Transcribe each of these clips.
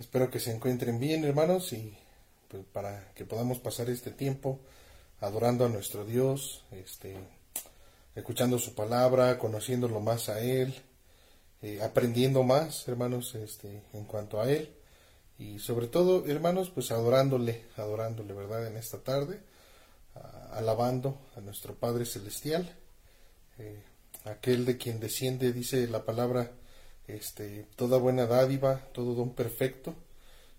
Espero que se encuentren bien, hermanos, y pues, para que podamos pasar este tiempo adorando a nuestro Dios, este, escuchando su palabra, conociéndolo más a Él, eh, aprendiendo más, hermanos, este, en cuanto a Él, y sobre todo, hermanos, pues adorándole, adorándole, ¿verdad? En esta tarde, alabando a nuestro Padre Celestial, eh, aquel de quien desciende, dice la palabra, este, toda buena dádiva, todo don perfecto,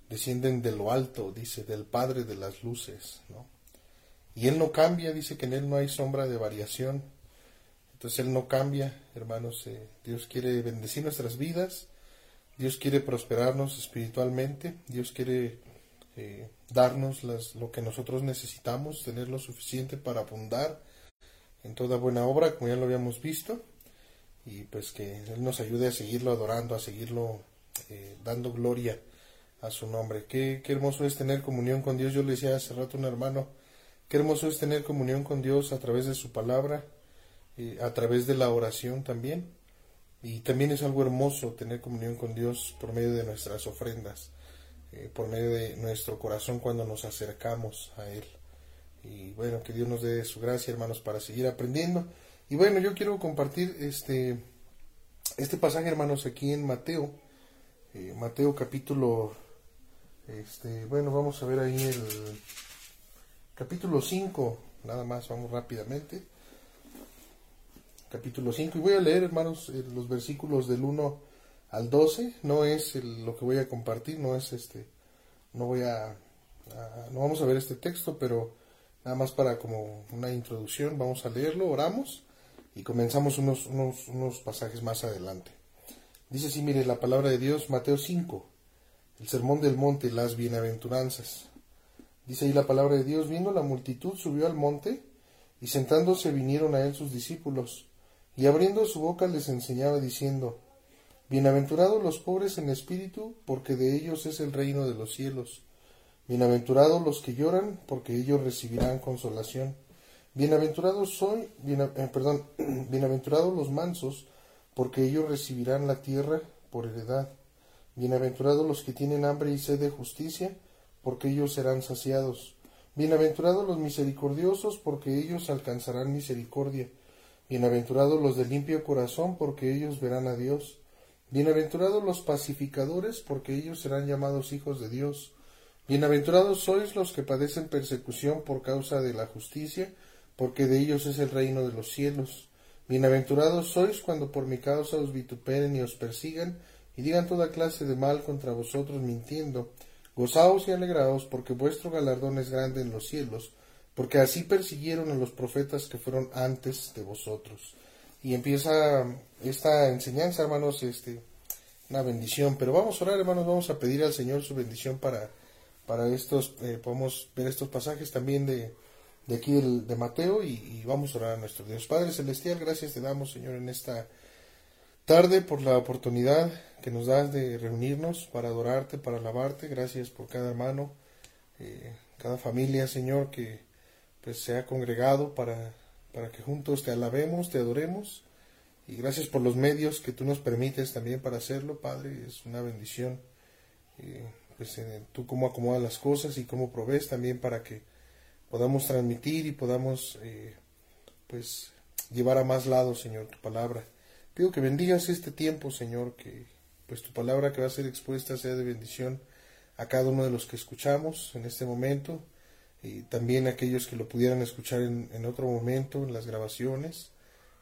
descienden de lo alto, dice, del Padre de las luces, ¿no? Y Él no cambia, dice que en Él no hay sombra de variación. Entonces Él no cambia, hermanos. Eh, Dios quiere bendecir nuestras vidas, Dios quiere prosperarnos espiritualmente, Dios quiere eh, darnos lo que nosotros necesitamos, tener lo suficiente para abundar en toda buena obra, como ya lo habíamos visto y pues que Él nos ayude a seguirlo adorando, a seguirlo eh, dando gloria a su nombre. Qué, qué hermoso es tener comunión con Dios. Yo le decía hace rato a un hermano, qué hermoso es tener comunión con Dios a través de su palabra, eh, a través de la oración también. Y también es algo hermoso tener comunión con Dios por medio de nuestras ofrendas, eh, por medio de nuestro corazón cuando nos acercamos a Él. Y bueno, que Dios nos dé su gracia, hermanos, para seguir aprendiendo. Y bueno, yo quiero compartir este, este pasaje, hermanos, aquí en Mateo, eh, Mateo capítulo, este, bueno, vamos a ver ahí el capítulo 5, nada más, vamos rápidamente. Capítulo 5, y voy a leer, hermanos, eh, los versículos del 1 al 12, no es lo que voy a compartir, no es este, no voy a, no vamos a ver este texto, pero nada más para como una introducción, vamos a leerlo, oramos y comenzamos unos, unos, unos pasajes más adelante. Dice así, mire, la palabra de Dios, Mateo 5, el sermón del monte, las bienaventuranzas. Dice ahí la palabra de Dios, viendo la multitud, subió al monte, y sentándose vinieron a él sus discípulos, y abriendo su boca les enseñaba diciendo, Bienaventurados los pobres en espíritu, porque de ellos es el reino de los cielos. Bienaventurados los que lloran, porque ellos recibirán consolación. Bienaventurados soy, eh, perdón, bienaventurados los mansos, porque ellos recibirán la tierra por heredad. Bienaventurados los que tienen hambre y sed de justicia, porque ellos serán saciados. Bienaventurados los misericordiosos, porque ellos alcanzarán misericordia. Bienaventurados los de limpio corazón, porque ellos verán a Dios. Bienaventurados los pacificadores, porque ellos serán llamados hijos de Dios. Bienaventurados sois los que padecen persecución por causa de la justicia, porque de ellos es el reino de los cielos. Bienaventurados sois cuando por mi causa os vituperen y os persigan, y digan toda clase de mal contra vosotros mintiendo. Gozaos y alegraos, porque vuestro galardón es grande en los cielos, porque así persiguieron a los profetas que fueron antes de vosotros. Y empieza esta enseñanza, hermanos, este, una bendición. Pero vamos a orar, hermanos, vamos a pedir al Señor su bendición para, para estos, eh, podemos ver estos pasajes también de, de aquí de Mateo y, vamos a orar a nuestro Dios. Padre Celestial, gracias te damos, Señor, en esta tarde por la oportunidad que nos das de reunirnos para adorarte, para alabarte. Gracias por cada hermano, eh, cada familia, Señor, que pues se ha congregado para, para que juntos te alabemos, te adoremos. Y gracias por los medios que tú nos permites también para hacerlo, Padre. Es una bendición. Eh, pues tú cómo acomodas las cosas y cómo provees también para que podamos transmitir y podamos eh, pues llevar a más lados, Señor, tu palabra. Pido que bendigas este tiempo, Señor, que pues tu palabra que va a ser expuesta sea de bendición a cada uno de los que escuchamos en este momento y también a aquellos que lo pudieran escuchar en, en otro momento, en las grabaciones,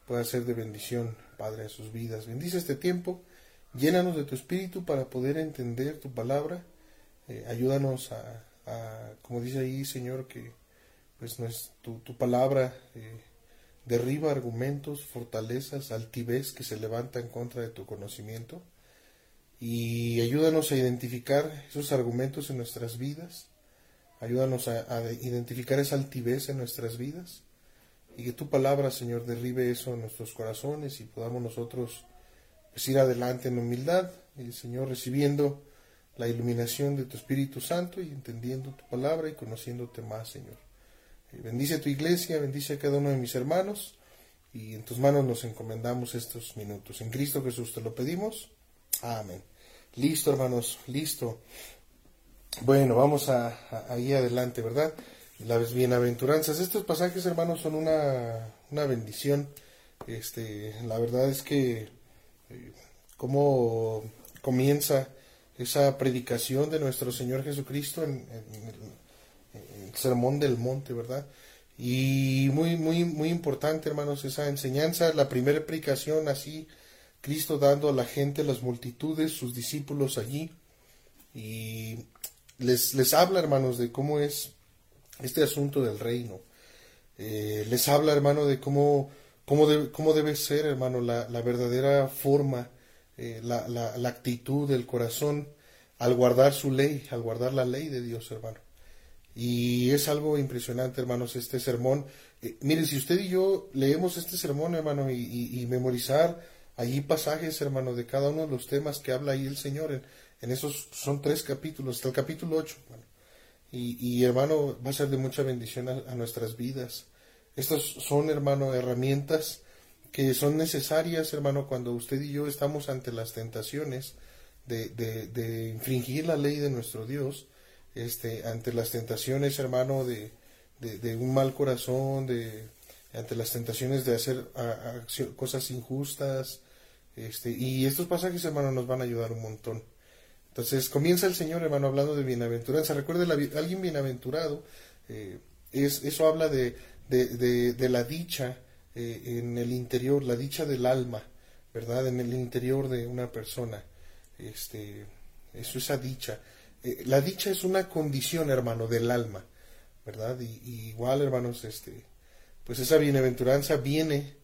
pueda ser de bendición, Padre, a sus vidas. Bendice este tiempo, llénanos de tu espíritu para poder entender tu palabra, eh, ayúdanos a, a, como dice ahí, Señor, que pues tu, tu palabra eh, derriba argumentos, fortalezas, altivez que se levanta en contra de tu conocimiento y ayúdanos a identificar esos argumentos en nuestras vidas, ayúdanos a, identificar esa altivez en nuestras vidas y que tu palabra, Señor, derribe eso en nuestros corazones y podamos nosotros pues, ir adelante en humildad, y, Señor, recibiendo la iluminación de tu Espíritu Santo y entendiendo tu palabra y conociéndote más, Señor. Bendice a tu iglesia, bendice a cada uno de mis hermanos y en tus manos nos encomendamos estos minutos. En Cristo Jesús te lo pedimos. Amén. Listo, hermanos, listo. Bueno, vamos a, ahí adelante, ¿verdad? Las bienaventuranzas. Estos pasajes, hermanos, son una, una bendición. Este, la verdad es que eh, cómo comienza esa predicación de nuestro Señor Jesucristo en, el, sermón del monte, ¿verdad? Y muy, muy, muy importante, hermanos, esa enseñanza, la primera predicación así, Cristo dando a la gente, las multitudes, sus discípulos allí, y les, les habla, hermanos, de cómo es este asunto del reino. Eh, les habla, hermano, de cómo, cómo, cómo debe ser, hermano, la, la verdadera forma, eh, la, la, la, actitud del corazón al guardar su ley, al guardar la ley de Dios, hermano. Y es algo impresionante, hermanos, este sermón. Eh, mire, si usted y yo leemos este sermón, hermano, y, memorizar allí pasajes, hermano, de cada uno de los temas que habla ahí el Señor, en, esos son tres capítulos, hasta el capítulo 8. Y, y, hermano, va a ser de mucha bendición a, nuestras vidas. Estas son, hermano, herramientas que son necesarias, hermano, cuando usted y yo estamos ante las tentaciones de, de infringir la ley de nuestro Dios, este, ante las tentaciones, hermano, de, un mal corazón, de, ante las tentaciones de hacer cosas injustas. Este, y estos pasajes, hermano, nos van a ayudar un montón. Entonces comienza el Señor, hermano, hablando de bienaventuranza. Recuerde, alguien bienaventurado, eh, es, eso habla de, de, la dicha eh, en el interior, la dicha del alma, ¿verdad? En el interior de una persona. Este, eso, esa dicha. Eh, la dicha es una condición, hermano, del alma, ¿verdad? Y, igual, hermanos, este, pues esa bienaventuranza viene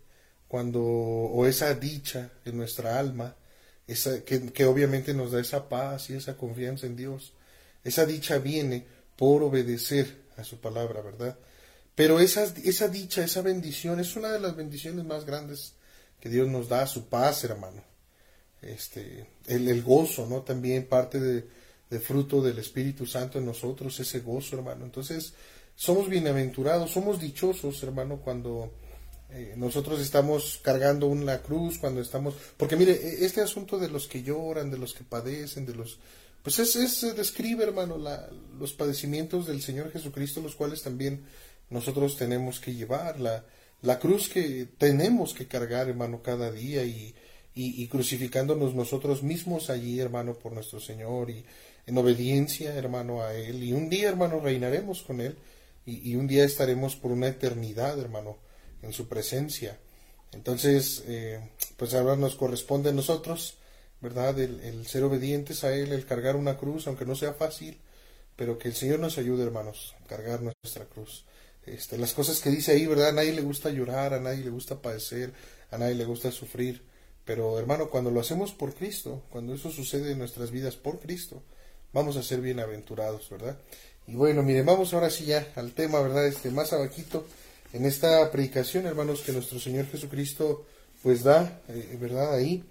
cuando, o esa dicha en nuestra alma, esa, que, obviamente nos da esa paz y esa confianza en Dios. Esa dicha viene por obedecer a su palabra, ¿verdad? Pero esa, esa dicha, esa bendición es una de las bendiciones más grandes que Dios nos da, su paz, hermano. Este, el, el gozo, ¿no? También parte de, de, fruto del Espíritu Santo en nosotros, ese gozo, hermano. Entonces, somos bienaventurados, somos dichosos, hermano, cuando eh, nosotros estamos cargando una cruz cuando estamos, porque mire, e, este asunto de los que lloran, de los que padecen, de los, pues es, es describe, hermano, la, los padecimientos del Señor Jesucristo, los cuales también nosotros tenemos que llevar, la, la cruz que tenemos que cargar, hermano, cada día y, y, y, crucificándonos nosotros mismos allí, hermano, por nuestro Señor y en obediencia, hermano, a Él. Y un día, hermano, reinaremos con Él y, y un día estaremos por una eternidad, hermano, en su presencia. Entonces, eh, pues ahora nos corresponde a nosotros, ¿verdad? El, ser obedientes a Él, el cargar una cruz, aunque no sea fácil, pero que el Señor nos ayude, hermanos, a cargar nuestra cruz. Este, las cosas que dice ahí, ¿verdad? A nadie le gusta llorar, a nadie le gusta padecer, a nadie le gusta sufrir. Pero, hermano, cuando lo hacemos por Cristo, cuando eso sucede en nuestras vidas por Cristo, vamos a ser bienaventurados, ¿verdad? Y bueno, miren, vamos ahora sí ya al tema, ¿verdad? Este, más abajito en esta predicación, hermanos, que nuestro Señor Jesucristo pues da, eh, ¿verdad? Ahí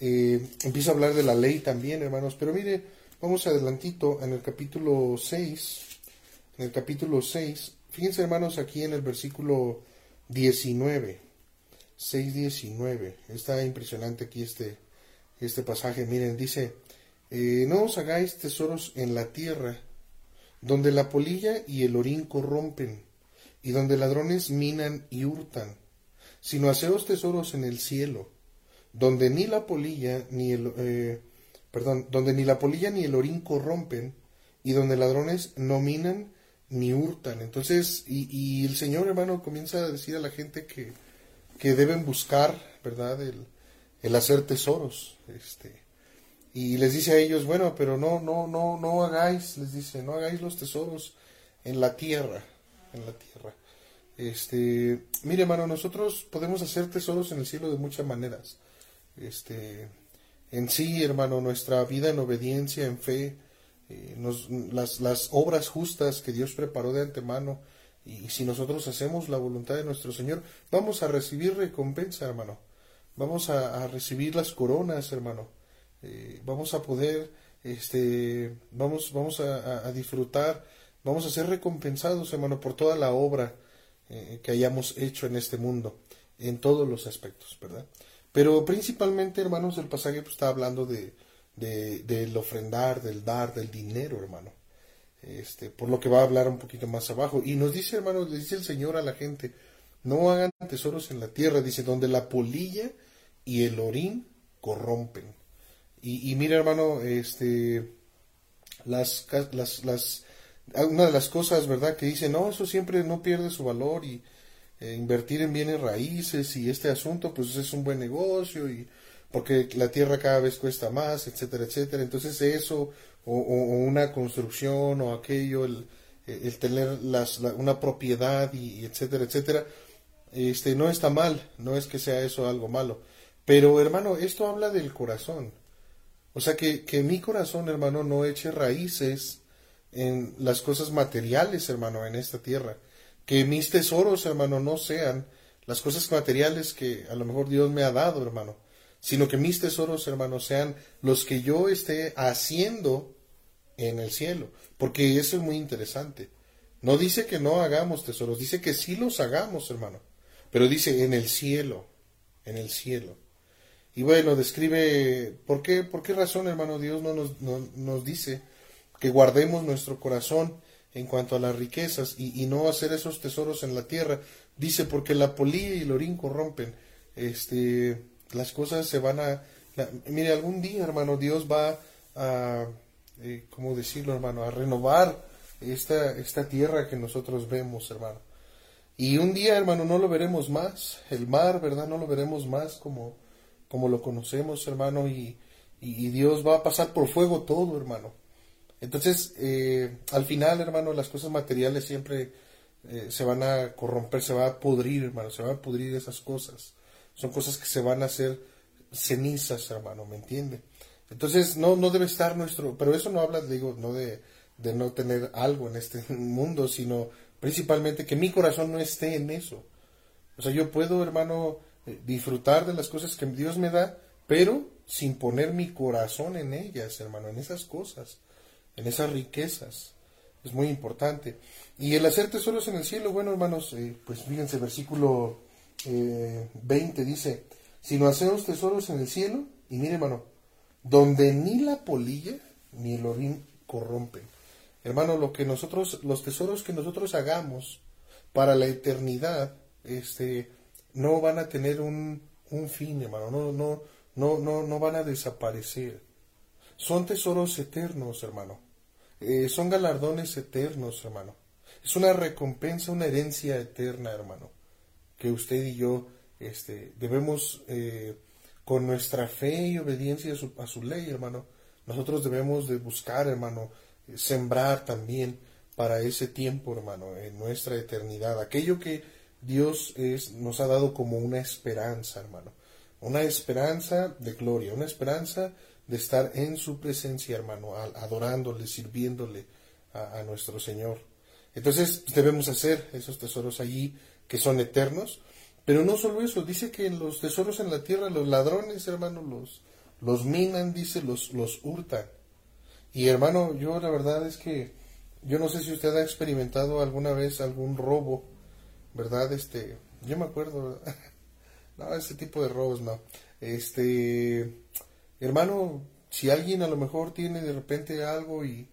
eh, empieza a hablar de la ley también, hermanos. Pero mire, vamos adelantito en el capítulo 6, en el capítulo 6, fíjense hermanos aquí en el versículo 19, 6, 19, está impresionante aquí este, este pasaje, miren, dice, eh, no os hagáis tesoros en la tierra, donde la polilla y el orín corrompen y donde ladrones minan y hurtan, sino haceos tesoros en el cielo, donde ni la polilla ni el eh, perdón, donde ni la polilla ni el orín corrompen, y donde ladrones no minan ni hurtan. Entonces, y, y el Señor hermano comienza a decir a la gente que, que deben buscar, ¿verdad? El, el hacer tesoros, este, y les dice a ellos, bueno, pero no, no, no, no hagáis, les dice, no hagáis los tesoros en la tierra, en la tierra. Este, mire, hermano, nosotros podemos hacer tesoros en el cielo de muchas maneras. Este, en sí, hermano, nuestra vida en obediencia, en fe, eh, las, las, obras justas que Dios preparó de antemano, y, si nosotros hacemos la voluntad de nuestro Señor, vamos a recibir recompensa, hermano. Vamos a, recibir las coronas, hermano. Eh, vamos a poder, este, vamos, vamos a disfrutar Vamos a ser recompensados, hermano, por toda la obra eh, que hayamos hecho en este mundo, en todos los aspectos, ¿verdad? Pero principalmente, hermanos, el pasaje pues, está hablando de, de, del ofrendar, del dar, del dinero, hermano. Este, por lo que va a hablar un poquito más abajo. Y nos dice, hermano, le dice el Señor a la gente, no hagan tesoros en la tierra, dice, donde la polilla y el orín corrompen. Y, mira, hermano, este, las, las, las, una de las cosas, ¿verdad? Que dice, no, eso siempre no pierde su valor y eh, invertir en bienes raíces y este asunto, pues es un buen negocio y porque la tierra cada vez cuesta más, etcétera, etcétera. Entonces eso, o, una construcción o aquello, el, tener las, una propiedad y, etcétera, etcétera, este, no está mal, no es que sea eso algo malo. Pero hermano, esto habla del corazón. O sea, que, que mi corazón, hermano, no eche raíces en las cosas materiales, hermano, en esta tierra. Que mis tesoros, hermano, no sean las cosas materiales que a lo mejor Dios me ha dado, hermano, sino que mis tesoros, hermano, sean los que yo esté haciendo en el cielo. Porque eso es muy interesante. No dice que no hagamos tesoros, dice que sí los hagamos, hermano. Pero dice en el cielo, en el cielo. Y bueno, describe por qué, por qué razón, hermano Dios no nos, nos dice que guardemos nuestro corazón en cuanto a las riquezas y, no hacer esos tesoros en la tierra. Dice, porque la polilla y el orín corrompen. Este, las cosas se van a... mire, algún día, hermano, Dios va a, eh, ¿cómo decirlo, hermano? A renovar esta, esta tierra que nosotros vemos, hermano. Y un día, hermano, no lo veremos más. El mar, ¿verdad? No lo veremos más como, como lo conocemos, hermano. Y, y Dios va a pasar por fuego todo, hermano. Entonces, eh, al final, hermano, las cosas materiales siempre eh, se van a corromper, se va a pudrir, hermano, se van a pudrir esas cosas. Son cosas que se van a hacer cenizas, hermano, ¿me entiende? Entonces, no, no debe estar nuestro, pero eso no habla, digo, no de, de no tener algo en este mundo, sino principalmente que mi corazón no esté en eso. O sea, yo puedo, hermano, disfrutar de las cosas que Dios me da, pero sin poner mi corazón en ellas, hermano, en esas cosas en esas riquezas. Es muy importante. Y el hacer tesoros en el cielo, bueno, hermanos, eh, pues fíjense, versículo eh, 20 dice, si no hacemos tesoros en el cielo, y mire, hermano, donde ni la polilla ni el orín corrompen. Hermano, lo que nosotros, los tesoros que nosotros hagamos para la eternidad, este, no van a tener un, un fin, hermano, no, no, no, no, no van a desaparecer. Son tesoros eternos, hermano. Eh, son galardones eternos, hermano. Es una recompensa, una herencia eterna, hermano. Que usted y yo este, debemos, eh, con nuestra fe y obediencia a su, ley, hermano, nosotros debemos de buscar, hermano, eh, sembrar también para ese tiempo, hermano, en nuestra eternidad. Aquello que Dios nos ha dado como una esperanza, hermano. Una esperanza de gloria, una esperanza de estar en su presencia, hermano, adorándole, sirviéndole a, nuestro Señor. Entonces debemos hacer esos tesoros allí que son eternos, pero no solo eso, dice que los tesoros en la tierra, los ladrones, hermano, los, los minan, dice, los, los hurtan. Y hermano, yo la verdad es que yo no sé si usted ha experimentado alguna vez algún robo, ¿verdad? Este, yo me acuerdo, no, ese tipo de robos no. Este, hermano, si alguien a lo mejor tiene de repente algo y,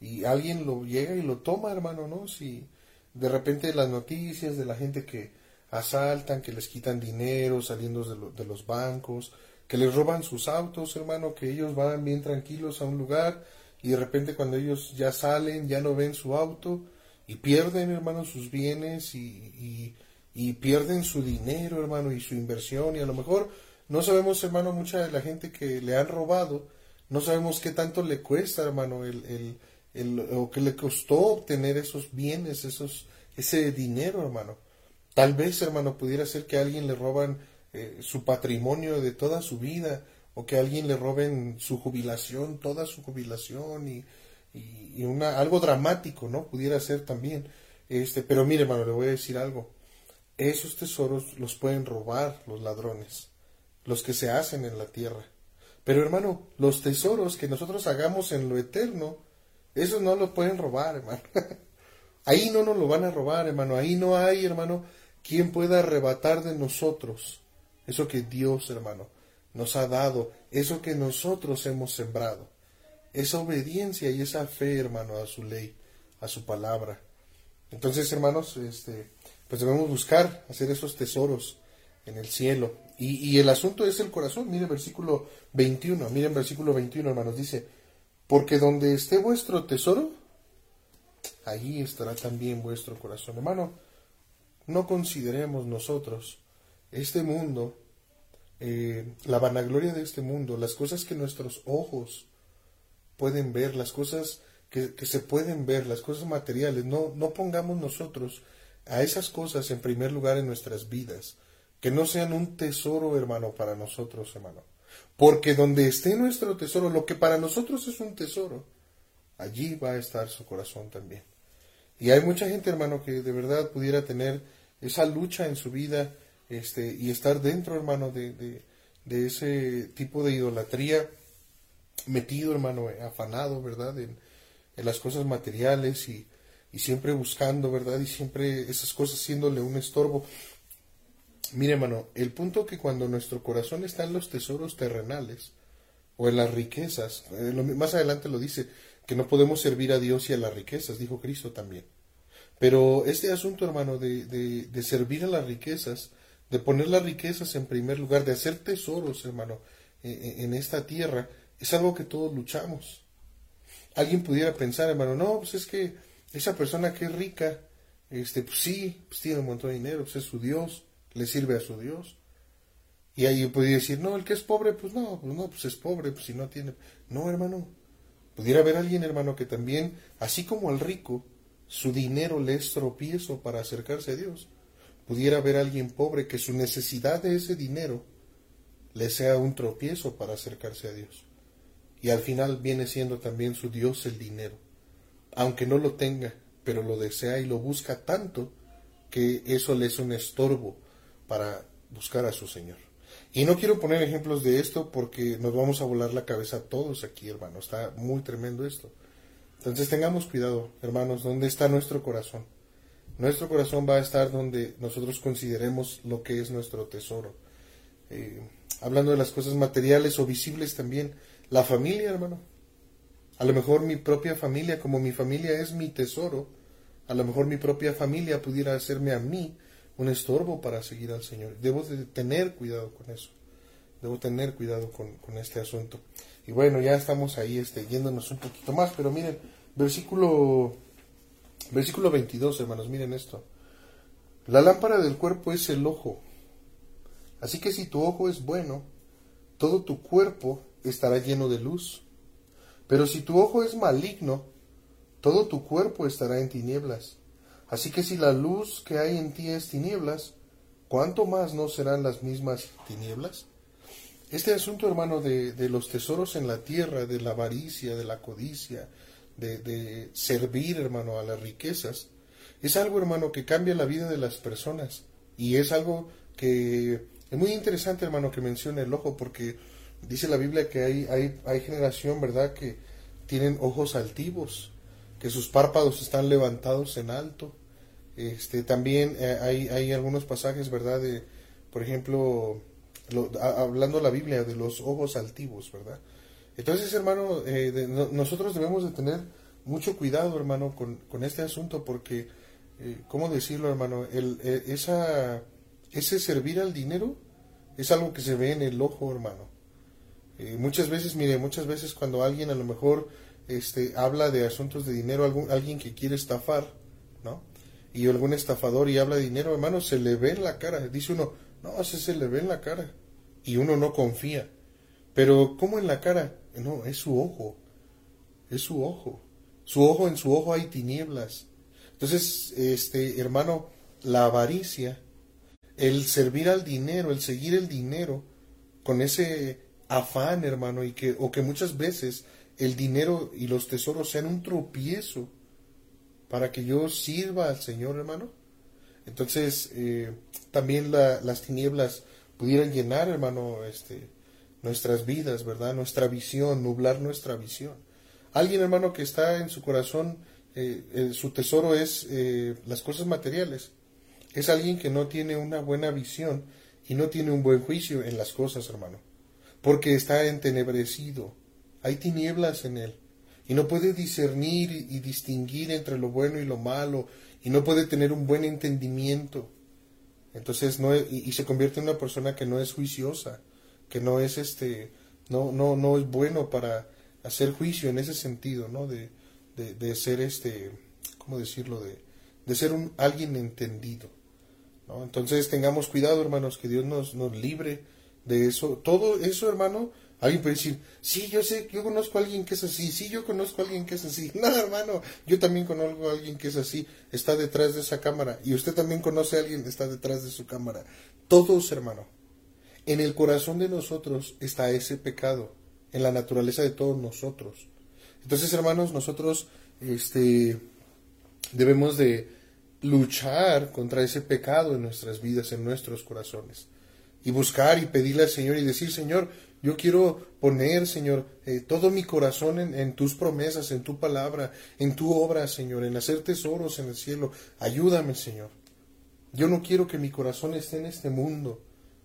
y alguien lo llega y lo toma, hermano, ¿no? Si de repente las noticias de la gente que asaltan, que les quitan dinero saliendo de, de los bancos, que les roban sus autos, hermano, que ellos van bien tranquilos a un lugar y de repente cuando ellos ya salen ya no ven su auto y pierden, hermano, sus bienes y, y, pierden su dinero, hermano, y su inversión y a lo mejor no sabemos, hermano, mucha de la gente que le han robado, no sabemos qué tanto le cuesta, hermano, el, el, el, o qué le costó obtener esos bienes, esos, ese dinero, hermano. Tal vez, hermano, pudiera ser que a alguien le roban eh, su patrimonio de toda su vida, o que a alguien le roben su jubilación, toda su jubilación, y, y, una, algo dramático, ¿no? Pudiera ser también. Este, pero mire, hermano, le voy a decir algo. Esos tesoros los pueden robar los ladrones los que se hacen en la tierra. Pero hermano, los tesoros que nosotros hagamos en lo eterno, esos no lo pueden robar, hermano. Ahí no nos lo van a robar, hermano. Ahí no hay, hermano, quien pueda arrebatar de nosotros eso que Dios, hermano, nos ha dado, eso que nosotros hemos sembrado, esa obediencia y esa fe, hermano, a su ley, a su palabra. Entonces, hermanos, este, pues debemos buscar hacer esos tesoros en el cielo. Y, y el asunto es el corazón. Miren versículo 21, miren versículo 21, hermanos, dice, porque donde esté vuestro tesoro, allí estará también vuestro corazón. Hermano, no consideremos nosotros este mundo, eh, la vanagloria de este mundo, las cosas que nuestros ojos pueden ver, las cosas que, que, se pueden ver, las cosas materiales, no, no pongamos nosotros a esas cosas en primer lugar en nuestras vidas, que no sean un tesoro, hermano, para nosotros, hermano. Porque donde esté nuestro tesoro, lo que para nosotros es un tesoro, allí va a estar su corazón también. Y hay mucha gente, hermano, que de verdad pudiera tener esa lucha en su vida este, y estar dentro, hermano, de, de, ese tipo de idolatría, metido, hermano, afanado, ¿verdad? En, las cosas materiales y, y, siempre buscando, ¿verdad? Y siempre esas cosas siéndole un estorbo. Mire, hermano, el punto que cuando nuestro corazón está en los tesoros terrenales o en las riquezas, eh, más adelante lo dice, que no podemos servir a Dios y a las riquezas, dijo Cristo también. Pero este asunto, hermano, de, de, servir a las riquezas, de poner las riquezas en primer lugar, de hacer tesoros, hermano, en, en esta tierra, es algo que todos luchamos. Alguien pudiera pensar, hermano, no, pues es que esa persona que es rica, este, pues sí, pues tiene un montón de dinero, pues es su Dios, le sirve a su Dios. Y ahí podría decir, no, el que es pobre, pues no, pues no, pues es pobre, pues si no tiene. No, hermano, Pudiera haber alguien, hermano, que también, así como al rico, su dinero le es tropiezo para acercarse a Dios. Pudiera haber alguien pobre que su necesidad de ese dinero le sea un tropiezo para acercarse a Dios. Y al final viene siendo también su Dios el dinero. Aunque no lo tenga, pero lo desea y lo busca tanto que eso le es un estorbo para buscar a su Señor. Y no quiero poner ejemplos de esto porque nos vamos a volar la cabeza todos aquí, hermano. Está muy tremendo esto. Entonces tengamos cuidado, hermanos, ¿dónde está nuestro corazón? Nuestro corazón va a estar donde nosotros consideremos lo que es nuestro tesoro. Eh, hablando de las cosas materiales o visibles también, la familia, hermano. A lo mejor mi propia familia, como mi familia es mi tesoro, a lo mejor mi propia familia pudiera hacerme a mí un estorbo para seguir al Señor. Debo de tener cuidado con eso. Debo tener cuidado con, este asunto. Y bueno, ya estamos ahí este, yéndonos un poquito más, pero miren, versículo, versículo 22, hermanos, miren esto. La lámpara del cuerpo es el ojo. Así que si tu ojo es bueno, todo tu cuerpo estará lleno de luz. Pero si tu ojo es maligno, todo tu cuerpo estará en tinieblas. Así que si la luz que hay en ti es tinieblas, ¿cuánto más no serán las mismas tinieblas? Este asunto, hermano, de, los tesoros en la tierra, de la avaricia, de la codicia, de, de, servir, hermano, a las riquezas, es algo, hermano, que cambia la vida de las personas. Y es algo que es muy interesante, hermano, que mencione el ojo, porque dice la Biblia que hay, hay, hay generación, ¿verdad?, que tienen ojos altivos, que sus párpados están levantados en alto, este, también eh, hay, hay, algunos pasajes, ¿verdad? De, por ejemplo, hablando la Biblia de los ojos altivos, ¿verdad? Entonces, hermano, eh, nosotros debemos de tener mucho cuidado, hermano, con, con este asunto, porque, eh, ¿cómo decirlo, hermano? El, esa, ese servir al dinero es algo que se ve en el ojo, hermano. Muchas veces, mire, muchas veces cuando alguien a lo mejor este, habla de asuntos de dinero, algún, alguien que quiere estafar, ¿no? y algún estafador y habla de dinero, hermano, se le ve en la cara. Dice uno, no, ese se le ve en la cara. Y uno no confía. Pero, ¿cómo en la cara? No, es su ojo. Es su ojo. Su ojo, en su ojo hay tinieblas. Entonces, este, hermano, la avaricia, el servir al dinero, el seguir el dinero, con ese afán, hermano, y que, o que muchas veces el dinero y los tesoros sean un tropiezo para que yo sirva al Señor, hermano. Entonces, eh, también las tinieblas pudieran llenar, hermano, este, nuestras vidas, ¿verdad? Nuestra visión, nublar nuestra visión. Alguien, hermano, que está en su corazón, eh, eh, su tesoro es las cosas materiales. Es alguien que no tiene una buena visión y no tiene un buen juicio en las cosas, hermano. Porque está entenebrecido. Hay tinieblas en él y no puede discernir y distinguir entre lo bueno y lo malo y no puede tener un buen entendimiento. Entonces no y, se convierte en una persona que no es juiciosa, que no es este no no no es bueno para hacer juicio en ese sentido, ¿no? De, de, ser este ¿cómo decirlo? de, de ser un alguien entendido. Entonces tengamos cuidado, hermanos, que Dios nos, nos libre de eso. Todo eso, hermano, Alguien puede decir, sí, yo sé, yo conozco a alguien que es así, sí, yo conozco a alguien que es así. No, hermano, yo también conozco a alguien que es así, está detrás de esa cámara. Y usted también conoce a alguien que está detrás de su cámara. Todos, hermano. En el corazón de nosotros está ese pecado, en la naturaleza de todos nosotros. Entonces, hermanos, nosotros este, debemos de luchar contra ese pecado en nuestras vidas, en nuestros corazones. Y buscar y pedirle al Señor y decir, Señor, yo quiero poner, Señor, eh, todo mi corazón en, tus promesas, en tu palabra, en tu obra, Señor, en hacer tesoros en el cielo. Ayúdame, Señor. Yo no quiero que mi corazón esté en este mundo,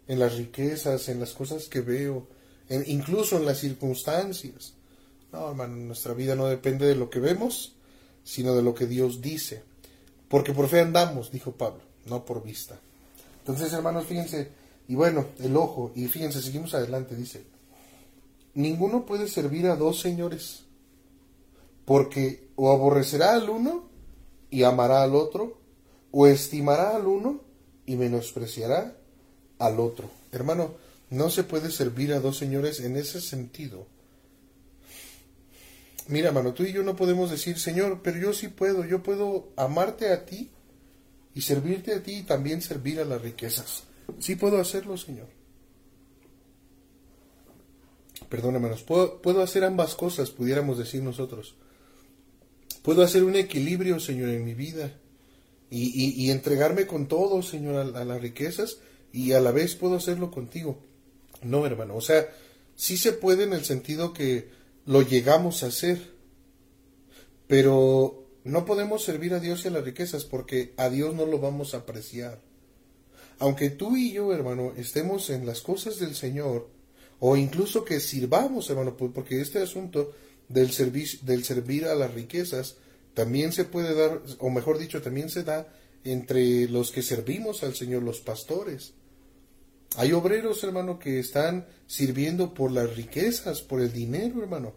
en las riquezas, en las cosas que veo, incluso en las circunstancias. No, hermano, nuestra vida no depende de lo que vemos, sino de lo que Dios dice. Porque por fe andamos, dijo Pablo, no por vista. Entonces, hermanos, fíjense, y bueno, el ojo, y fíjense, seguimos adelante, dice, ninguno puede servir a dos señores, porque o aborrecerá al uno y amará al otro, o estimará al uno y menospreciará al otro. Hermano, no se puede servir a dos señores en ese sentido. Mira, hermano, tú y yo no podemos decir, Señor, pero yo sí puedo, yo puedo amarte a ti y servirte a ti y también servir a las riquezas. Sí puedo hacerlo, Señor. Perdón, puedo, puedo hacer ambas cosas, pudiéramos decir nosotros. Puedo hacer un equilibrio, Señor, en mi vida y, entregarme con todo, Señor, a, las riquezas y a la vez puedo hacerlo contigo. No, hermano, o sea, sí se puede en el sentido que lo llegamos a hacer, pero no podemos servir a Dios y a las riquezas porque a Dios no lo vamos a apreciar aunque tú y yo, hermano, estemos en las cosas del Señor, o incluso que sirvamos, hermano, porque este asunto del, del servir a las riquezas también se puede dar, o mejor dicho, también se da entre los que servimos al Señor, los pastores. Hay obreros, hermano, que están sirviendo por las riquezas, por el dinero, hermano.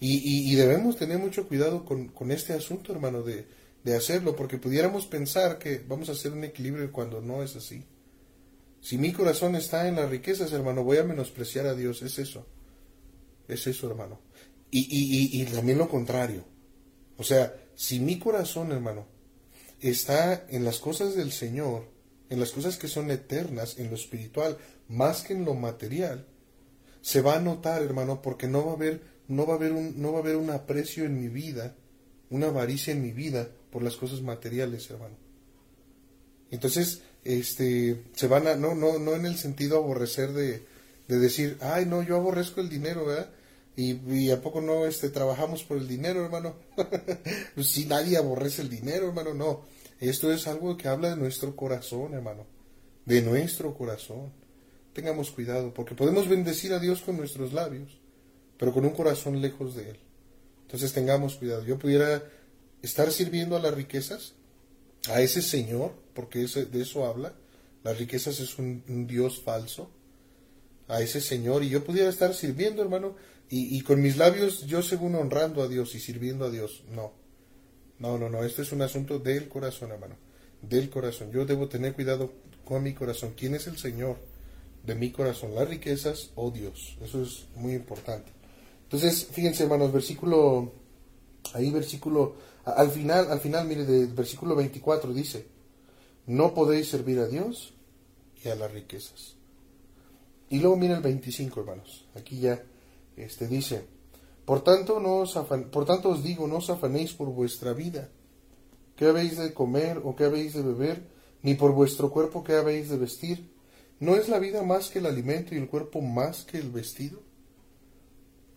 Y, debemos tener mucho cuidado con, con este asunto, hermano, de, de hacerlo, porque pudiéramos pensar que vamos a hacer un equilibrio cuando no es así. Si mi corazón está en las riquezas, hermano, voy a menospreciar a Dios, es eso. Es eso, hermano. Y, y, y, también lo contrario. O sea, si mi corazón, hermano, está en las cosas del Señor, en las cosas que son eternas, en lo espiritual, más que en lo material, se va a notar, hermano, porque no va a haber, no va a haber un, no va a haber un aprecio en mi vida, una avaricia en mi vida por las cosas materiales, hermano. Entonces, este, se van a, no, no, no en el sentido aborrecer de, de decir, ay, no, yo aborrezco el dinero, ¿verdad? Y, y, a poco no este trabajamos por el dinero, hermano. pues si nadie aborrece el dinero, hermano, no. Esto es algo que habla de nuestro corazón, hermano. De nuestro corazón. Tengamos cuidado, porque podemos bendecir a Dios con nuestros labios, pero con un corazón lejos de Él. Entonces tengamos cuidado. Yo pudiera estar sirviendo a las riquezas, a ese Señor, porque de eso habla, las riquezas es un, Dios falso, a ese Señor, y yo pudiera estar sirviendo, hermano, y, con mis labios yo según honrando a Dios y sirviendo a Dios. No, no, no, no, esto es un asunto del corazón, hermano, del corazón. Yo debo tener cuidado con mi corazón. ¿Quién es el Señor de mi corazón? ¿Las riquezas o Dios? Eso es muy importante. Entonces, fíjense, hermanos, versículo, ahí versículo al final, al final, mire, del versículo 24 dice, no podéis servir a Dios y a las riquezas. Y luego mire el 25, hermanos. Aquí ya este, dice, por tanto, no os por tanto os digo, no os afanéis por vuestra vida, qué habéis de comer o qué habéis de beber, ni por vuestro cuerpo qué habéis de vestir. ¿No es la vida más que el alimento y el cuerpo más que el vestido?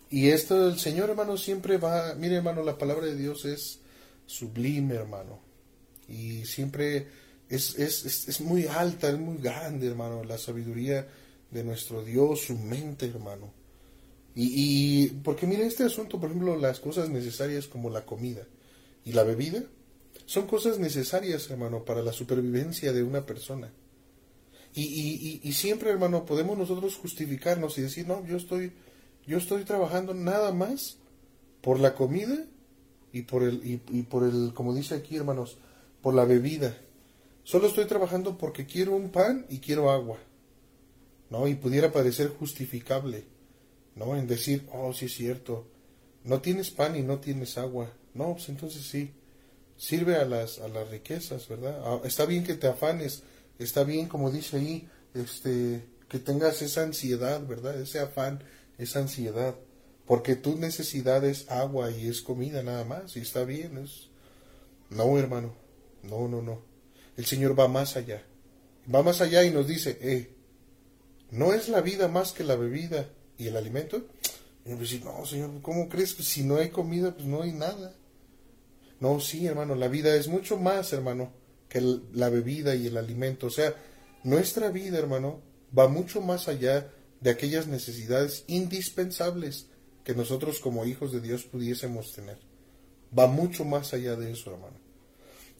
Y esto el Señor, hermano, siempre va, mire, hermano, la palabra de Dios es sublime, hermano. Y siempre es, es, es, muy alta, es muy grande, hermano, la sabiduría de nuestro Dios, su mente, hermano. Y, y porque mire, este asunto, por ejemplo, las cosas necesarias como la comida y la bebida, son cosas necesarias, hermano, para la supervivencia de una persona. Y, y, y, siempre, hermano, podemos nosotros justificarnos y decir, no, yo estoy, yo estoy trabajando nada más por la comida y por el, y, y por el, como dice aquí, hermanos, por la bebida. Solo estoy trabajando porque quiero un pan y quiero agua. ¿No? Y pudiera parecer justificable, ¿no? En decir, oh, sí es cierto, no tienes pan y no tienes agua. No, pues entonces sí, sirve a las, a las riquezas, ¿verdad? Ah, está bien que te afanes, está bien, como dice ahí, este, que tengas esa ansiedad, ¿verdad? Ese afán, esa ansiedad, porque tu necesidad es agua y es comida nada más, y está bien, es... No, hermano, no, no, no. El Señor va más allá. Va más allá y nos dice, eh, ¿no es la vida más que la bebida y el alimento? Y pues, no, Señor, ¿cómo crees que si no hay comida, pues no hay nada? No, sí, hermano, la vida es mucho más, hermano, que la bebida y el alimento. O sea, nuestra vida, hermano, va mucho más allá de aquellas necesidades indispensables que nosotros como hijos de Dios pudiésemos tener. Va mucho más allá de eso, hermano.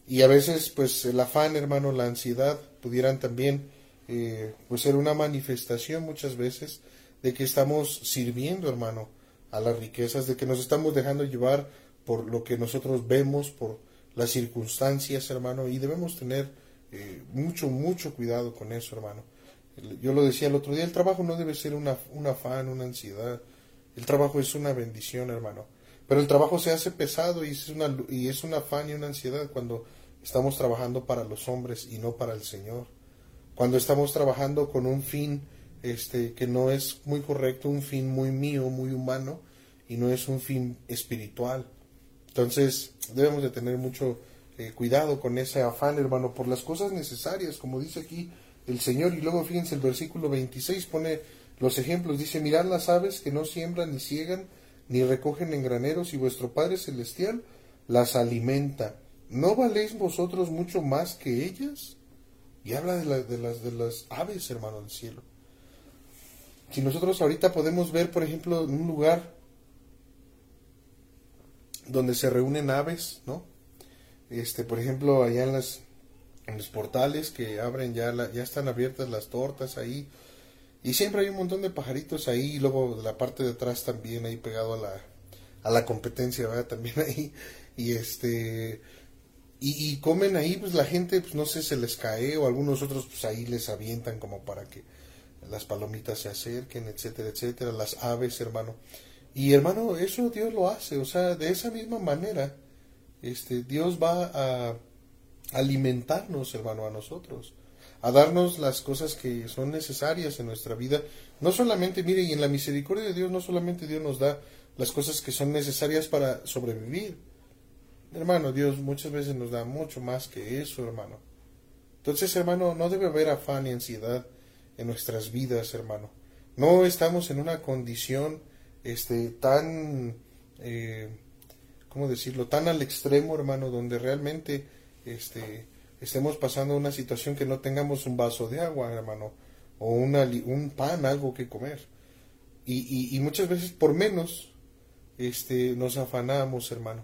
Y a veces, pues, el afán, hermano, la ansiedad, pudieran también, eh, pues, ser una manifestación muchas veces de que estamos sirviendo, hermano, a las riquezas, de que nos estamos dejando llevar por lo que nosotros vemos, por las circunstancias, hermano, y debemos tener eh, mucho, mucho cuidado con eso, hermano. Yo lo decía el otro día, el trabajo no debe ser una, un afán, una ansiedad. El trabajo es una bendición, hermano. Pero el trabajo se hace pesado y es, una, y es un afán y una ansiedad cuando estamos trabajando para los hombres y no para el Señor. Cuando estamos trabajando con un fin este, que no es muy correcto, un fin muy mío, muy humano, y no es un fin espiritual. Entonces debemos de tener mucho eh, cuidado con ese afán, hermano, por las cosas necesarias, como dice aquí el Señor. Y luego fíjense el versículo 26 pone los ejemplos. Dice, mirad las aves que no siembran ni ciegan ni recogen en graneros y vuestro Padre Celestial las alimenta. ¿No valéis vosotros mucho más que ellas? Y habla de, de, las, de las aves, hermano del cielo. Si nosotros ahorita podemos ver, por ejemplo, en un lugar donde se reúnen aves, ¿no? Este, por ejemplo, allá en las en los portales que abren ya ya están abiertas las tortas ahí y siempre hay un montón de pajaritos ahí y luego de la parte de atrás también ahí pegado a la a la competencia, ¿verdad? También ahí y este y, y, comen ahí, pues la gente, pues no sé, se les cae o algunos otros pues ahí les avientan como para que las palomitas se acerquen, etcétera, etcétera, las aves, hermano. Y hermano, eso Dios lo hace, o sea, de esa misma manera, este, Dios va a alimentarnos, hermano, a nosotros, a darnos las cosas que son necesarias en nuestra vida. No solamente, mire, y en la misericordia de Dios, no solamente Dios nos da las cosas que son necesarias para sobrevivir. Hermano, Dios muchas veces nos da mucho más que eso, hermano. Entonces, hermano, no debe haber afán y ansiedad en nuestras vidas, hermano. No estamos en una condición este, tan, eh, ¿cómo decirlo?, tan al extremo, hermano, donde realmente este, estemos pasando una situación que no tengamos un vaso de agua, hermano, o una, un pan, algo que comer. Y, y, muchas veces por menos este, nos afanamos, hermano,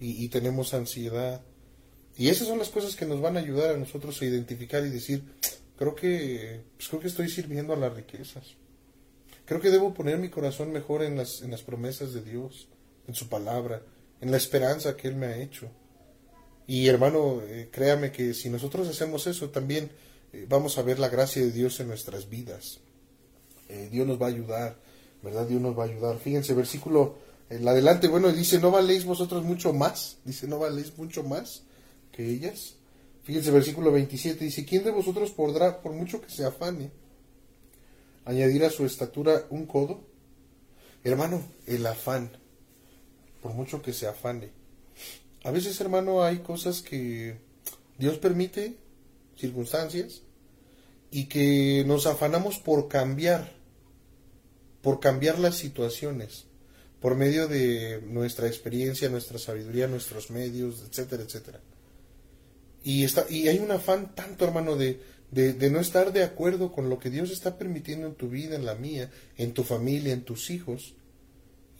y, y tenemos ansiedad. Y esas son las cosas que nos van a ayudar a nosotros a identificar y decir, creo que, pues creo que estoy sirviendo a las riquezas. Creo que debo poner mi corazón mejor en las, en las promesas de Dios, en su palabra, en la esperanza que Él me ha hecho. Y hermano, eh, créame que si nosotros hacemos eso, también eh, vamos a ver la gracia de Dios en nuestras vidas. Eh, Dios nos va a ayudar, ¿verdad? Dios nos va a ayudar. Fíjense, versículo el adelante, bueno, dice, ¿no valéis vosotros mucho más? Dice, ¿no valéis mucho más que ellas? Fíjense, versículo 27, dice, ¿quién de vosotros podrá, por mucho que se afane, añadir a su estatura un codo? Hermano, el afán, por mucho que se afane. A veces, hermano, hay cosas que Dios permite, circunstancias, y que nos afanamos por cambiar, por cambiar las situaciones, por medio de nuestra experiencia, nuestra sabiduría, nuestros medios, etcétera, etcétera. Y, está, y hay un afán tanto, hermano, de, de, de, no estar de acuerdo con lo que Dios está permitiendo en tu vida, en la mía, en tu familia, en tus hijos.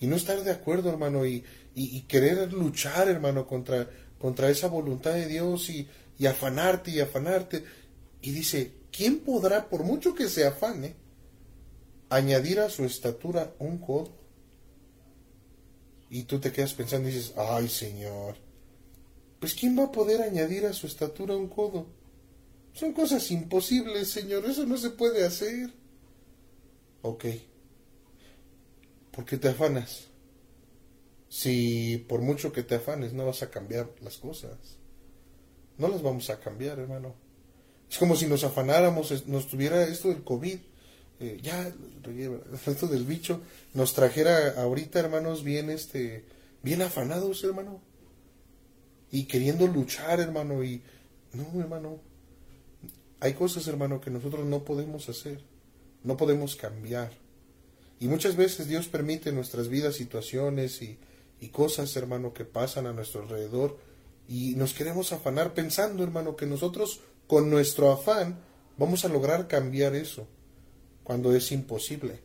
Y no estar de acuerdo, hermano, y, y, querer luchar, hermano, contra, contra esa voluntad de Dios y, y afanarte y afanarte. Y dice, ¿quién podrá, por mucho que se afane, añadir a su estatura un codo? Y tú te quedas pensando y dices, ay Señor, pues ¿quién va a poder añadir a su estatura un codo? Son cosas imposibles, Señor, eso no se puede hacer. Ok. ¿Por qué te afanas? Si por mucho que te afanes no vas a cambiar las cosas. No las vamos a cambiar, hermano. Es como si nos afanáramos, nos tuviera esto del COVID, eh, ya, esto del bicho, nos trajera ahorita, hermanos, bien, este, bien afanados, hermano. Y queriendo luchar, hermano, y no, hermano. Hay cosas, hermano, que nosotros no podemos hacer, no podemos cambiar. Y muchas veces Dios permite en nuestras vidas situaciones y, y cosas, hermano, que pasan a nuestro alrededor y nos queremos afanar pensando, hermano, que nosotros con nuestro afán vamos a lograr cambiar eso, cuando es imposible.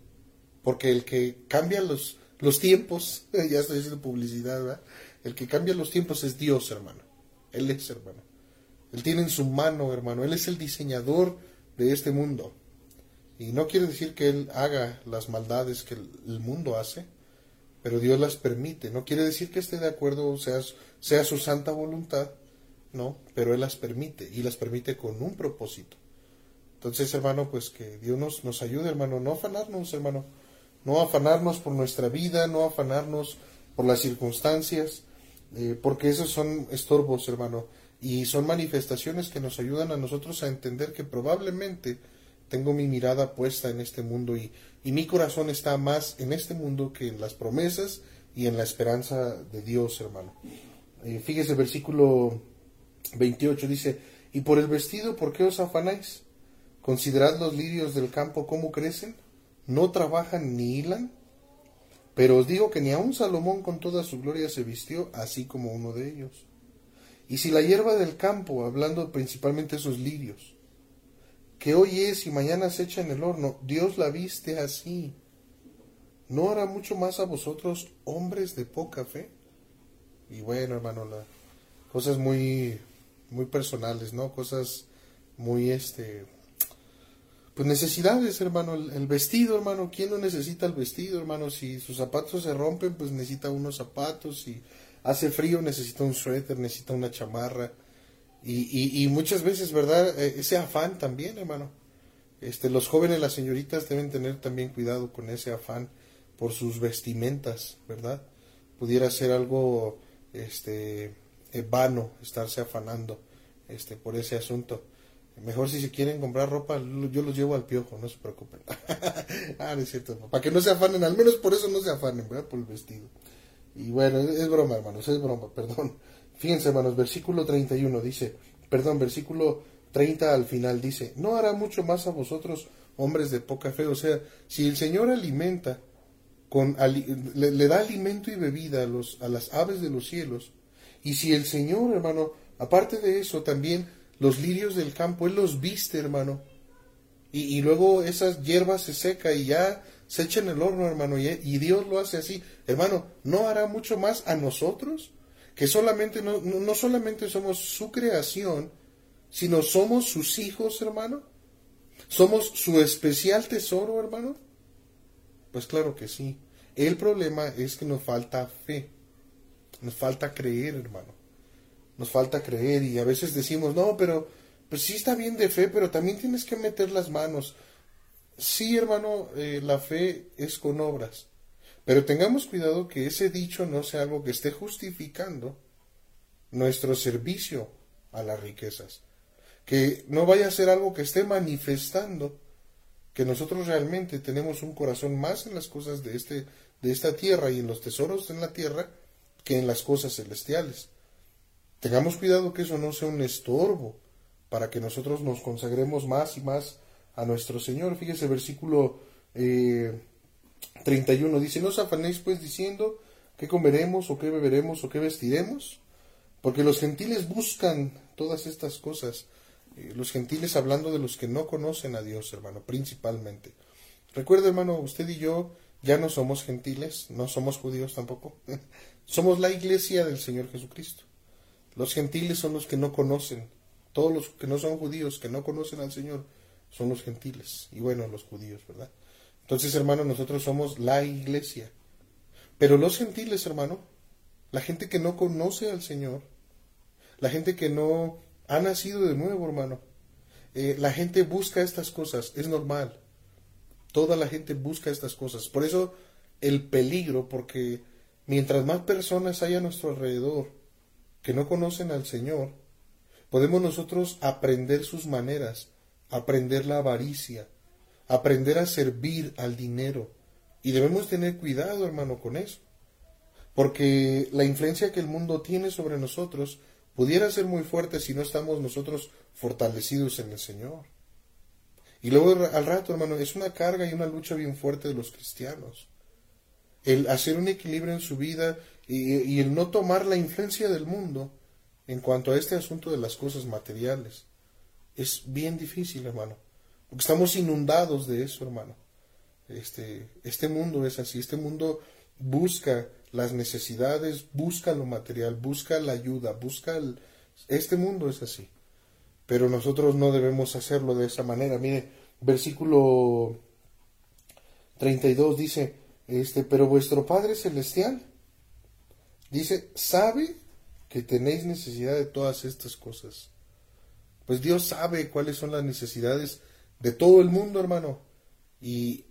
Porque el que cambia los, los tiempos, ya estoy haciendo publicidad, ¿verdad? El que cambia los tiempos es Dios, hermano. Él es, hermano. Él tiene en su mano, hermano. Él es el diseñador de este mundo. Y no quiere decir que Él haga las maldades que el mundo hace, pero Dios las permite. No quiere decir que esté de acuerdo, sea, sea su santa voluntad, no, pero Él las permite y las permite con un propósito. Entonces, hermano, pues que Dios nos, nos ayude, hermano, no afanarnos, hermano, no afanarnos por nuestra vida, no afanarnos por las circunstancias, eh, porque esos son estorbos, hermano, y son manifestaciones que nos ayudan a nosotros a entender que probablemente tengo mi mirada puesta en este mundo y, y mi corazón está más en este mundo que en las promesas y en la esperanza de Dios, hermano. Eh, fíjese versículo 28 dice, y por el vestido, ¿por qué os afanáis? Considerad los lirios del campo cómo crecen, no trabajan ni hilan, pero os digo que ni aun Salomón con toda su gloria se vistió así como uno de ellos. Y si la hierba del campo, hablando principalmente de esos lirios, que hoy es y mañana se echa en el horno, Dios la viste así. ¿No hará mucho más a vosotros, hombres de poca fe? Y bueno, hermano, la, cosas muy, muy personales, ¿no? Cosas muy, este, pues necesidades, hermano. El, el, vestido, hermano. ¿Quién no necesita el vestido, hermano? Si sus zapatos se rompen, pues necesita unos zapatos. Si hace frío, necesita un suéter, necesita una chamarra. Y, y, muchas veces, ¿verdad? E, ese afán también, hermano. Este, los jóvenes, las señoritas deben tener también cuidado con ese afán por sus vestimentas, ¿verdad? Pudiera ser algo, este, eh, vano estarse afanando, este, por ese asunto. Mejor si se quieren comprar ropa, yo los llevo al piojo, no se preocupen. ah, no es cierto, para que no se afanen, al menos por eso no se afanen, ¿verdad? Por el vestido. Y bueno, es broma, hermanos, es broma, perdón. Fíjense, hermanos, versículo 31 dice, perdón, versículo 30 al final dice, no hará mucho más a vosotros, hombres de poca fe. O sea, si el Señor alimenta, con, le, da alimento y bebida a, los, a las aves de los cielos, y si el Señor, hermano, aparte de eso, también los lirios del campo, Él los viste, hermano, y, luego esas hierbas se seca y ya se echa en el horno, hermano, y, y Dios lo hace así. Hermano, ¿no hará mucho más a nosotros? Que solamente no, no, solamente somos su creación, sino somos sus hijos, hermano. ¿Somos su especial tesoro, hermano? Pues claro que sí. El problema es que nos falta fe. Nos falta creer, hermano. Nos falta creer y a veces decimos, no, pero pues sí está bien de fe, pero también tienes que meter las manos. Sí, hermano, eh, la fe es con obras. Pero tengamos cuidado que ese dicho no sea algo que esté justificando nuestro servicio a las riquezas. Que no vaya a ser algo que esté manifestando que nosotros realmente tenemos un corazón más en las cosas de, este, de esta tierra y en los tesoros en la tierra que en las cosas celestiales. Tengamos cuidado que eso no sea un estorbo para que nosotros nos consagremos más y más a nuestro Señor. Fíjese, versículo eh, 31 dice, no os afanéis pues diciendo qué comeremos o qué beberemos o qué vestiremos, porque los gentiles buscan todas estas cosas, Eh, los gentiles hablando de los que no conocen a Dios, hermano, principalmente. Recuerde, hermano, usted y yo ya no somos gentiles, no somos judíos tampoco. somos la iglesia del Señor Jesucristo. Los gentiles son los que no conocen. Todos los que no son judíos, que no conocen al Señor, son los gentiles. Y bueno, los judíos, ¿verdad? Entonces, hermano, nosotros somos la iglesia. Pero los gentiles, hermano, la gente que no conoce al Señor, la gente que no ha nacido de nuevo, hermano, eh, la gente busca estas cosas, es normal. Toda la gente busca estas cosas. Por eso el peligro, porque mientras más personas hay a nuestro alrededor que no conocen al Señor, podemos nosotros aprender sus maneras, aprender la avaricia, aprender a servir al dinero. Y debemos tener cuidado, hermano, con eso. Porque la influencia que el mundo tiene sobre nosotros pudiera ser muy fuerte si no estamos nosotros fortalecidos en el Señor. Y luego al rato, hermano, es una carga y una lucha bien fuerte de los cristianos. El hacer un equilibrio en su vida y, el no tomar la influencia del mundo en cuanto a este asunto de las cosas materiales. Es bien difícil, hermano. Porque estamos inundados de eso, hermano. Este, este mundo es así. Este mundo busca las necesidades, busca lo material, busca la ayuda, busca el... Este mundo es así pero nosotros no debemos hacerlo de esa manera. Mire, versículo 32 dice, este, pero vuestro Padre Celestial dice, sabe que tenéis necesidad de todas estas cosas. Pues Dios sabe cuáles son las necesidades de todo el mundo, hermano. Y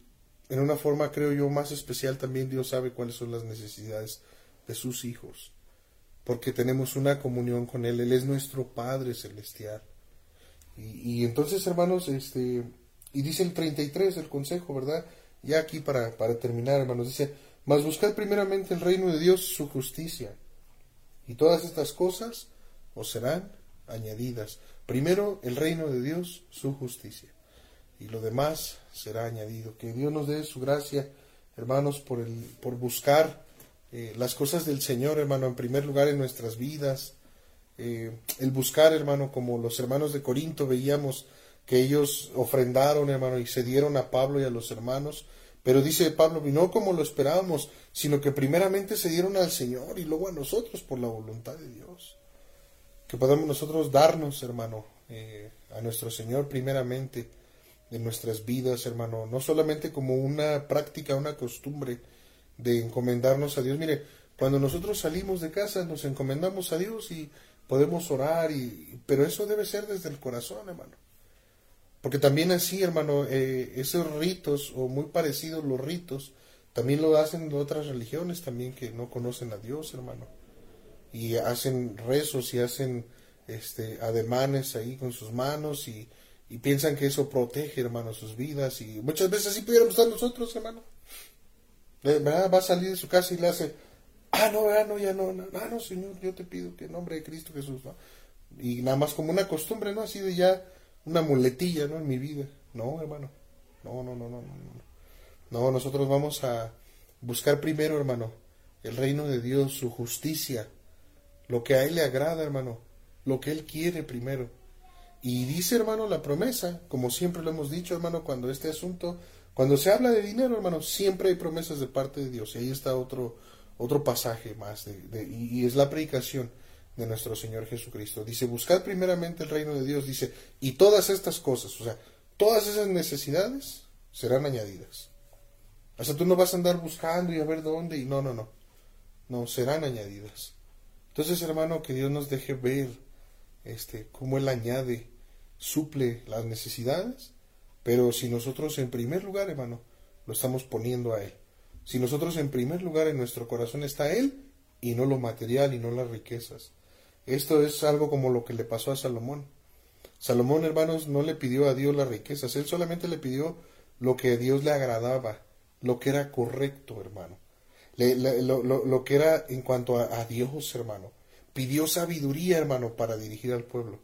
en una forma, creo yo, más especial también Dios sabe cuáles son las necesidades de sus hijos. Porque tenemos una comunión con Él. Él es nuestro Padre Celestial. Y, entonces, hermanos, este, y dice el 33, el consejo, ¿verdad? Ya aquí para, para terminar, hermanos, dice, mas buscad primeramente el reino de Dios, su justicia, y todas estas cosas os serán añadidas. Primero el reino de Dios, su justicia, y lo demás será añadido. Que Dios nos dé su gracia, hermanos, por, el, por buscar eh, las cosas del Señor, hermano, en primer lugar en nuestras vidas, eh, el buscar, hermano, como los hermanos de Corinto veíamos que ellos ofrendaron, hermano, y se dieron a Pablo y a los hermanos. Pero dice Pablo, no como lo esperábamos, sino que primeramente se dieron al Señor y luego a nosotros por la voluntad de Dios. Que podamos nosotros darnos, hermano, eh, a nuestro Señor primeramente en nuestras vidas, hermano, no solamente como una práctica, una costumbre de encomendarnos a Dios. Mire, cuando nosotros salimos de casa nos encomendamos a Dios y podemos orar, y, pero eso debe ser desde el corazón, hermano. Porque también así, hermano, eh, esos ritos, o muy parecidos los ritos, también lo hacen de otras religiones también que no conocen a Dios, hermano. Y hacen rezos y hacen este, ademanes ahí con sus manos y, y piensan que eso protege, hermano, sus vidas. Y muchas veces así pudiéramos estar nosotros, hermano. Eh, Va a salir de su casa y le hace, ah, no, ah, no, ya no, no, ah, no, Señor, yo te pido que en nombre de Cristo Jesús. Y nada más como una costumbre, ¿no? Así de ya una muletilla, ¿no? En mi vida. No, hermano. No, no, no, no, no. No, nosotros vamos a buscar primero, hermano, el reino de Dios, su justicia, lo que a Él le agrada, hermano, lo que Él quiere primero. Y dice, hermano, la promesa, como siempre lo hemos dicho, hermano, cuando este asunto, cuando se habla de dinero, hermano, siempre hay promesas de parte de Dios. Y ahí está otro, otro pasaje más, de, y, es la predicación de nuestro Señor Jesucristo. Dice, buscad primeramente el reino de Dios, dice, y todas estas cosas, o sea, todas esas necesidades serán añadidas. O sea, tú no vas a andar buscando y a ver dónde, y no, no, no, no, serán añadidas. Entonces, hermano, que Dios nos deje ver este, cómo Él añade, suple las necesidades, pero si nosotros en primer lugar, hermano, lo estamos poniendo a Él. Si nosotros en primer lugar en nuestro corazón está Él y no lo material y no las riquezas. Esto es algo como lo que le pasó a Salomón. Salomón, hermanos, no le pidió a Dios las riquezas, él solamente le pidió lo que a Dios le agradaba, lo que era correcto, hermano. lo, que era en cuanto a Dios, hermano. Pidió sabiduría, hermano, para dirigir al pueblo.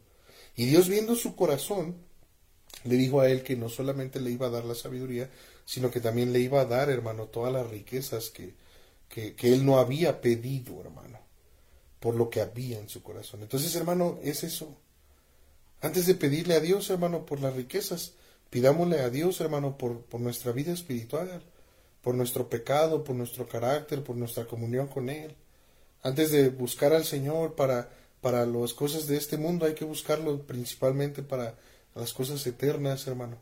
Y Dios viendo su corazón, le dijo a él que no solamente le iba a dar la sabiduría, sino que también le iba a dar, hermano, todas las riquezas que, que, él no había pedido, hermano, por lo que había en su corazón. Entonces, hermano, es eso. Antes de pedirle a Dios, hermano, por las riquezas, pidámosle a Dios, hermano, por, por nuestra vida espiritual, por nuestro pecado, por nuestro carácter, por nuestra comunión con Él. Antes de buscar al Señor para, para las cosas de este mundo, hay que buscarlo principalmente para las cosas eternas, hermano.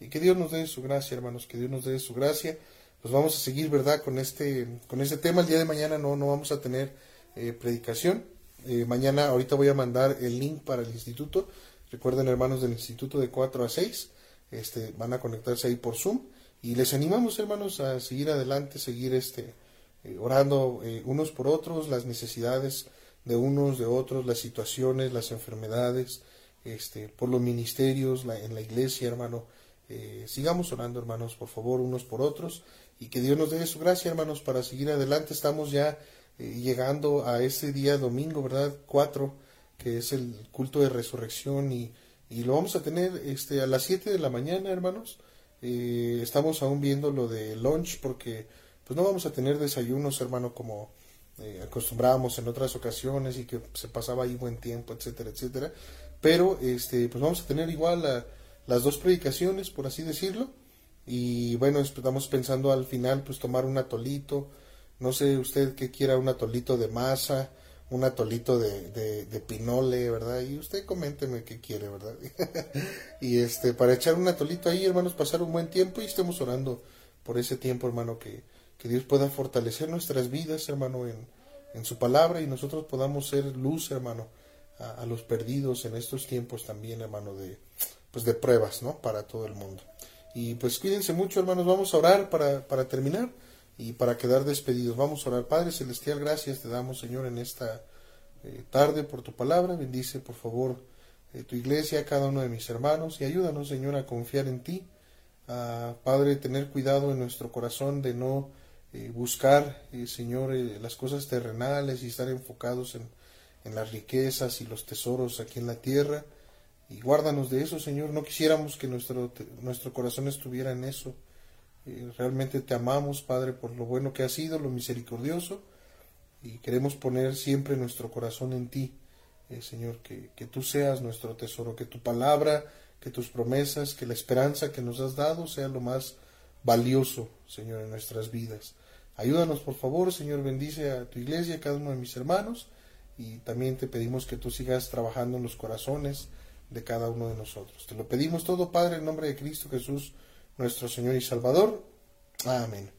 Y que Dios nos dé su gracia, hermanos, que Dios nos dé su gracia. Pues vamos a seguir, ¿verdad?, con este, con este tema. El día de mañana no, no vamos a tener eh, predicación. Eh, mañana, ahorita voy a mandar el link para el instituto. Recuerden, hermanos del instituto de 4 a 6, este, van a conectarse ahí por Zoom. Y les animamos, hermanos, a seguir adelante, seguir este, eh, orando unos por otros, las necesidades de unos, de otros, las situaciones, las enfermedades, este, por los ministerios, en la iglesia, hermano. sigamos orando, hermanos, por favor, unos por otros. Y que Dios nos dé su gracia, hermanos, para seguir adelante. Estamos ya eh, llegando a ese día domingo, ¿verdad? 4, que es el culto de resurrección y, y lo vamos a tener este, a las 7 de la mañana, hermanos. Eh, estamos aún viendo lo de lunch porque pues no vamos a tener desayunos, hermano, como eh, acostumbrábamos en otras ocasiones y que se pasaba ahí buen tiempo, etcétera, etcétera. Pero este, pues vamos a tener igual las dos predicaciones, por así decirlo. Y bueno, estamos pensando al final pues tomar un atolito, no sé usted qué quiera, un atolito de masa, un atolito de, de, pinole, ¿verdad? Y usted coménteme qué quiere, ¿verdad? y este, para echar un atolito ahí, hermanos, pasar un buen tiempo y estemos orando por ese tiempo, hermano, que, que Dios pueda fortalecer nuestras vidas, hermano, en, en su palabra y nosotros podamos ser luz, hermano, a, a, los perdidos en estos tiempos también, hermano, de, pues de pruebas, ¿no? Para todo el mundo. Y pues cuídense mucho, hermanos, vamos a orar para, para terminar y para quedar despedidos. Vamos a orar. Padre Celestial, gracias te damos, Señor, en esta eh, tarde por tu palabra. Bendice, por favor, eh, tu iglesia, cada uno de mis hermanos, y ayúdanos, Señor, a confiar en ti. a Padre, tener cuidado en nuestro corazón de no eh, buscar, Señor, las cosas terrenales y estar enfocados en, en las riquezas y los tesoros aquí en la tierra. Y guárdanos de eso, Señor. No quisiéramos que nuestro, nuestro corazón estuviera en eso realmente te amamos, Padre, por lo bueno que has sido, lo misericordioso, y queremos poner siempre nuestro corazón en ti, eh, Señor, que, que tú seas nuestro tesoro, que tu palabra, que tus promesas, que la esperanza que nos has dado sea lo más valioso, Señor, en nuestras vidas. Ayúdanos, por favor, Señor, bendice a tu iglesia, a cada uno de mis hermanos, y también te pedimos que tú sigas trabajando en los corazones de cada uno de nosotros. Te lo pedimos todo, Padre, en nombre de Cristo Jesús, nuestro Señor y Salvador. Amén.